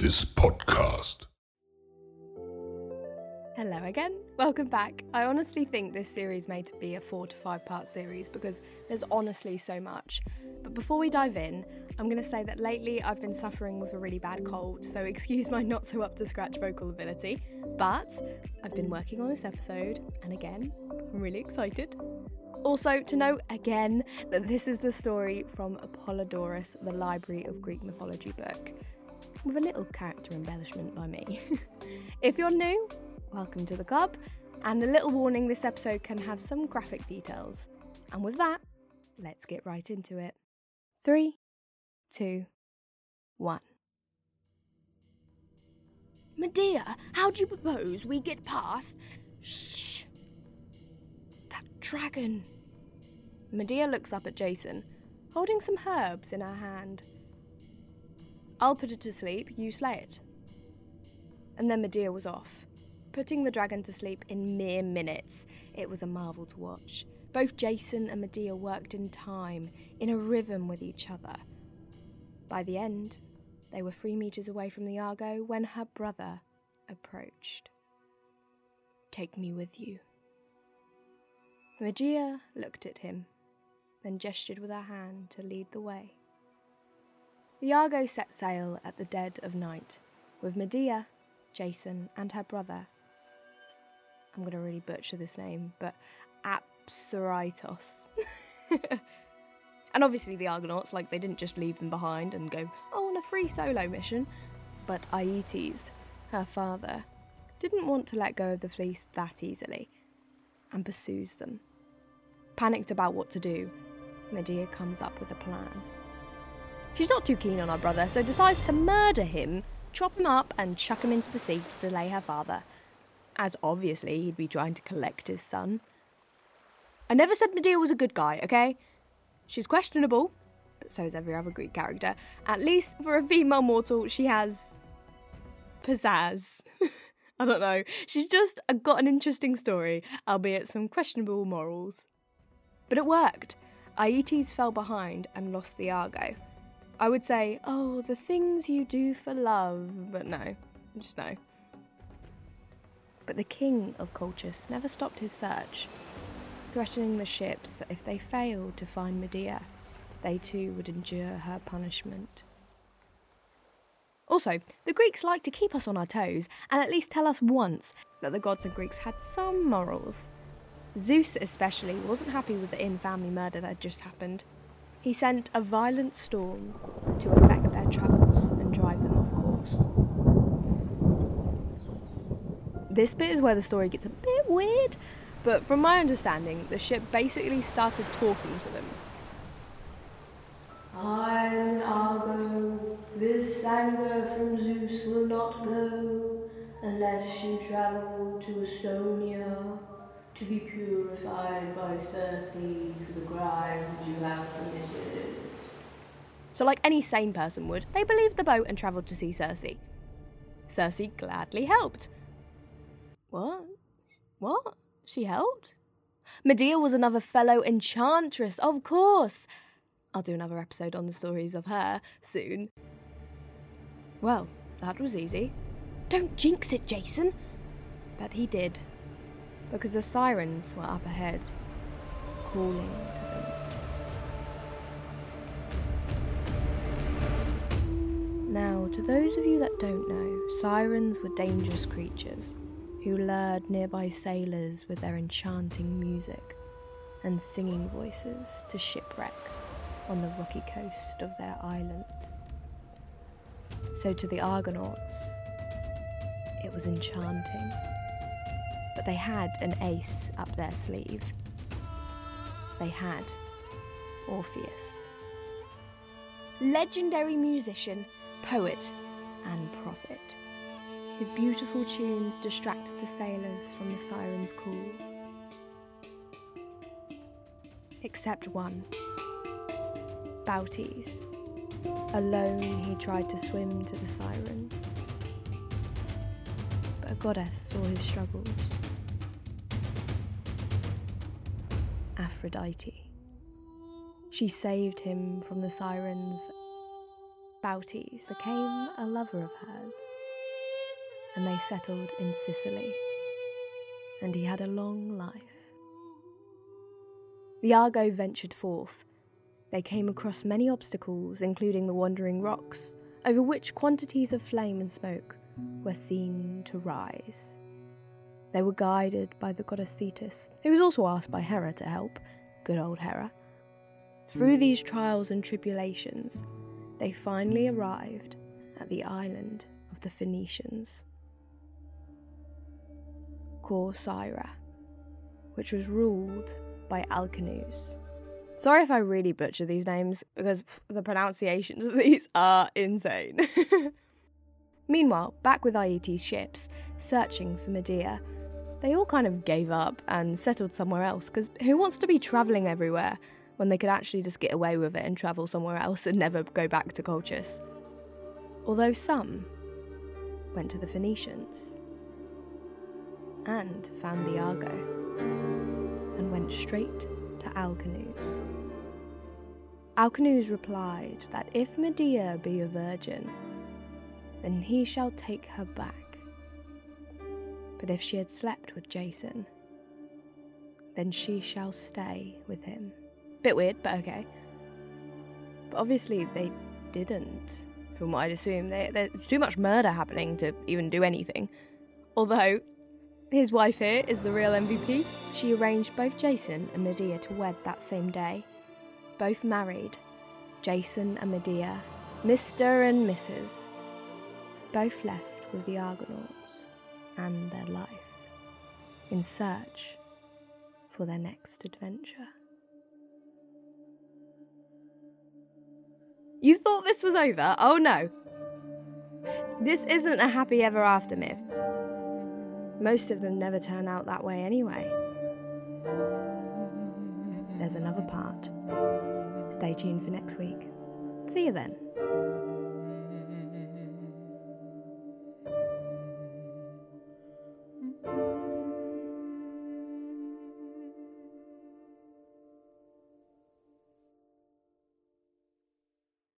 this podcast. Hello again, welcome back. I honestly think this series may to be a four to five part series because there's honestly so much. But before we dive in, I'm going to say that lately I've been suffering with a really bad cold, so excuse my not so up to scratch vocal ability. But I've been working on this episode, and again, I'm really excited. Also, to note again that this is the story from Apollodorus, the Library of Greek Mythology book, with a little character embellishment by me. if you're new, welcome to the club, and a little warning this episode can have some graphic details. And with that, let's get right into it. Three, two, one. Medea, how do you propose we get past? Shh. That dragon. Medea looks up at Jason, holding some herbs in her hand. I'll put it to sleep, you slay it. And then Medea was off, putting the dragon to sleep in mere minutes. It was a marvel to watch. Both Jason and Medea worked in time, in a rhythm with each other. By the end, they were three meters away from the Argo when her brother approached. Take me with you. Medea looked at him, then gestured with her hand to lead the way. The Argo set sail at the dead of night, with Medea, Jason, and her brother. I'm going to really butcher this name, but Apsaritos. and obviously the Argonauts, like they didn't just leave them behind and go, oh, on a free solo mission. But Aeetes, her father, didn't want to let go of the fleece that easily and pursues them. Panicked about what to do, Medea comes up with a plan. She's not too keen on her brother, so decides to murder him, chop him up, and chuck him into the sea to delay her father, as obviously he'd be trying to collect his son. I never said Medea was a good guy, okay? She's questionable, but so is every other Greek character. At least for a female mortal, she has pizzazz. I don't know. She's just got an interesting story, albeit some questionable morals. But it worked. Aeetes fell behind and lost the Argo. I would say, oh, the things you do for love, but no, just no. But the king of Colchis never stopped his search, threatening the ships that if they failed to find Medea, they too would endure her punishment. Also, the Greeks like to keep us on our toes and at least tell us once that the gods and Greeks had some morals. Zeus, especially, wasn't happy with the in family murder that had just happened. He sent a violent storm to affect their travels and drive them off course. This bit is where the story gets a bit weird, but from my understanding, the ship basically started talking to them. I'm Argo. This anger from Zeus will not go unless you travel to Ausonia to be purified by Circe for the crimes you have committed. So, like any sane person would, they believed the boat and travelled to see Circe. Circe gladly helped. What? What? She helped? Medea was another fellow enchantress, of course. I'll do another episode on the stories of her soon. Well, that was easy. Don't jinx it, Jason. But he did because the sirens were up ahead, calling to them. Now, to those of you that don't know, sirens were dangerous creatures who lured nearby sailors with their enchanting music and singing voices to shipwreck on the rocky coast of their island. So, to the Argonauts, it was enchanting but they had an ace up their sleeve. They had Orpheus. Legendary musician, poet, and prophet. His beautiful tunes distracted the sailors from the sirens' calls. Except one Bautis. Alone, he tried to swim to the sirens. But a goddess saw his struggles Aphrodite. She saved him from the sirens Bautis became a lover of hers, and they settled in Sicily, and he had a long life. The Argo ventured forth. They came across many obstacles, including the wandering rocks, over which quantities of flame and smoke were seen to rise. They were guided by the goddess Thetis, who was also asked by Hera to help, good old Hera. Through these trials and tribulations, they finally arrived at the island of the Phaeacians, Corcyra, which was ruled by Alcinous. Sorry if I really butcher these names because the pronunciations of these are insane. Meanwhile, back with Aietes' ships, searching for Medea, they all kind of gave up and settled somewhere else because who wants to be travelling everywhere when they could actually just get away with it and travel somewhere else and never go back to Colchis? Although some went to the Phaeacians and found the Argo and went straight to Alcinous. Alcinous replied that if Medea be a virgin, then he shall take her back. But if she had slept with Jason, then she shall stay with him. Bit weird, but okay. But obviously they didn't, from what I'd assume. They, there's too much murder happening to even do anything. Although, his wife here is the real MVP. She arranged both Jason and Medea to wed that same day. Both married, Jason and Medea, Mr. and Mrs. Both left with the Argonauts and their life in search for their next adventure. You thought this was over? Oh no. This isn't a happy ever after myth. Most of them never turn out that way anyway. There's another part. Stay tuned for next week. See you then.